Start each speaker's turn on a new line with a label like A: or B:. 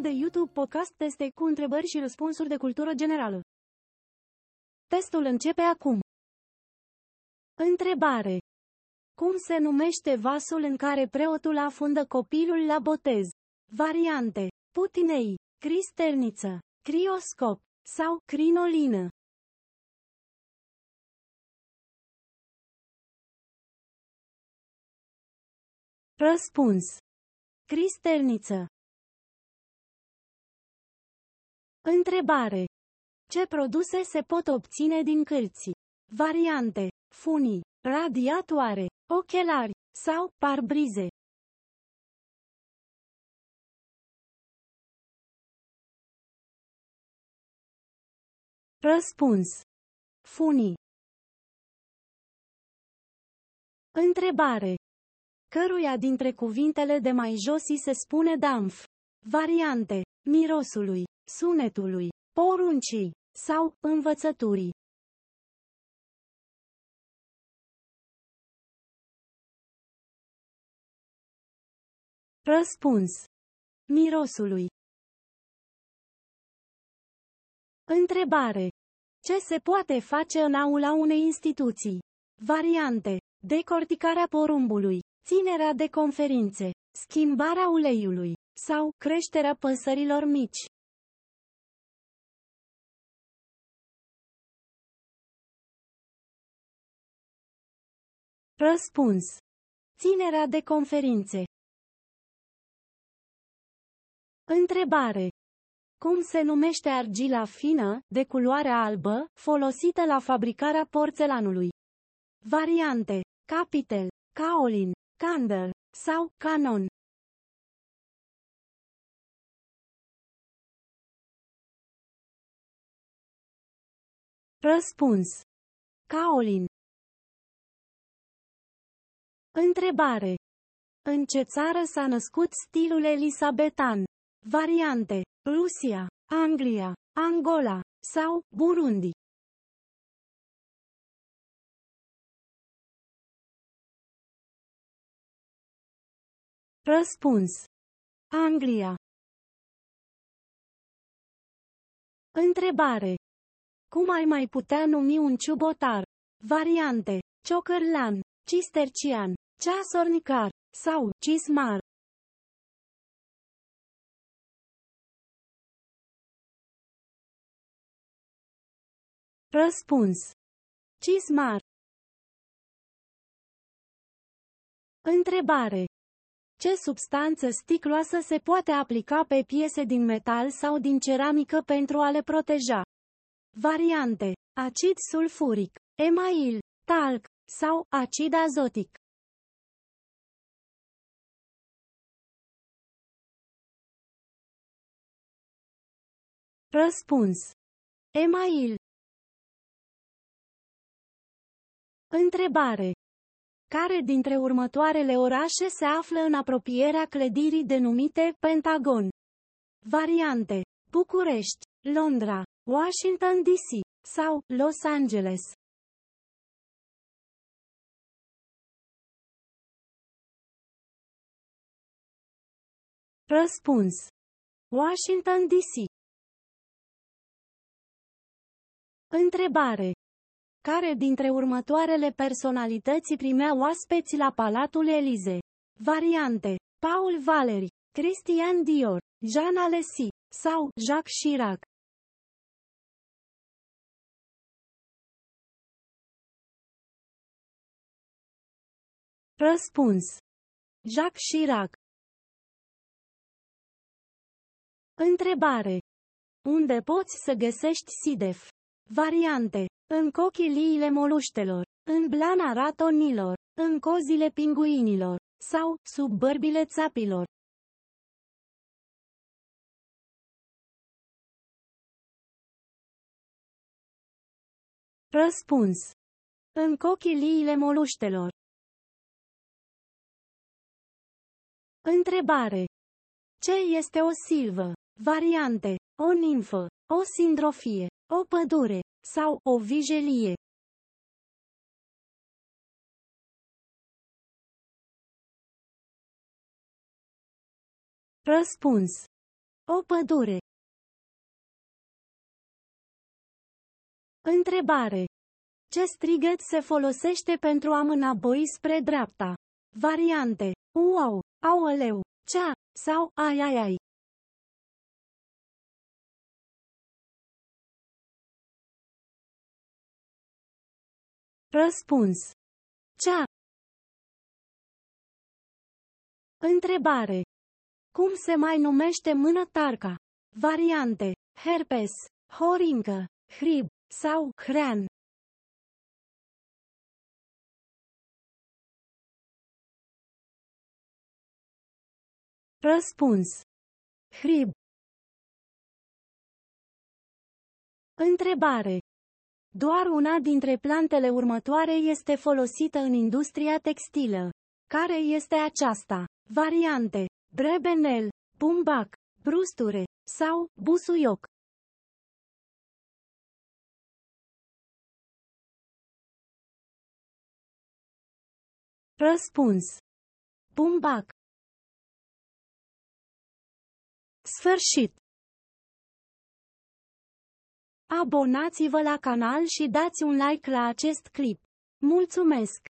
A: Canalul de YouTube Podcast Teste cu întrebări și răspunsuri de cultură generală. Testul începe acum. Întrebare. Cum se numește vasul în care preotul afundă copilul la botez? Variante. Putinei, cristerniță, crioscop sau crinolină. Răspuns. Cristerniță. Întrebare. Ce produse se pot obține din cârți? Variante. Funii, radiatoare, ochelari sau parbrize. Răspuns. Funii. Întrebare. Căruia dintre cuvintele de mai jos îi se spune damf? Variante. Mirosului, sunetului, poruncii sau învățăturii. Răspuns. Mirosului. Întrebare. Ce se poate face în aula unei instituții? Variante. Decorticarea porumbului, ținerea de conferințe, schimbarea uleiului sau creșterea păsărilor mici. Răspuns. Ținerea de conferințe. Întrebare. Cum se numește argila fină, de culoare albă, folosită la fabricarea porțelanului? Variante. Capitel, kaolin, candel sau canon. Răspuns. Kaolin. Întrebare. În ce țară s-a născut stilul elisabetan? Variante. Rusia, Anglia, Angola sau Burundi. Răspuns. Anglia. Întrebare. Cum ai mai putea numi un ciubotar? Variante. Ciocărlan, cistercian, ceasornicar sau cismar. Răspuns. Cismar. Întrebare. Ce substanță sticloasă se poate aplica pe piese din metal sau din ceramică pentru a le proteja? Variante. Acid sulfuric, email, talc sau acid azotic. Răspuns. Email. Întrebare. Care dintre următoarele orașe se află în apropierea clădirii denumite Pentagon? Variante. București, Londra, Washington DC sau Los Angeles. Răspuns. Washington DC. Întrebare. Care dintre următoarele personalități primea oaspeți la Palatul Elize? Variante. Paul Valéry, Christian Dior, Jean Alesi sau Jacques Chirac. Răspuns. Jacques Chirac. Întrebare. Unde poți să găsești SIDEF? Variante. În cochiliile moluștelor, în blana ratonilor, în cozile pinguinilor sau sub bărbile țapilor. Răspuns. În cochiliile moluștelor. Întrebare. Ce este o silvă? Variante. O nimfă, o sindrofie, o pădure, sau o vijelie. Răspuns. O pădure. Întrebare. Ce strigăt se folosește pentru a mâna boi spre dreapta? Variante. Wow, aoleu, cea, sau ai ai ai. Răspuns. Cea. Întrebare. Cum se mai numește mână tarca? Variante. Herpes, horincă, hrib sau hrean. Răspuns. Hrib. Întrebare. Doar una dintre plantele următoare este folosită în industria textilă. Care este aceasta? Variante. Brebenel, bumbac, brusture sau busuioc. Răspuns. Bumbac. Sfârșit! Abonați-vă la canal și dați un like la acest clip. Mulțumesc!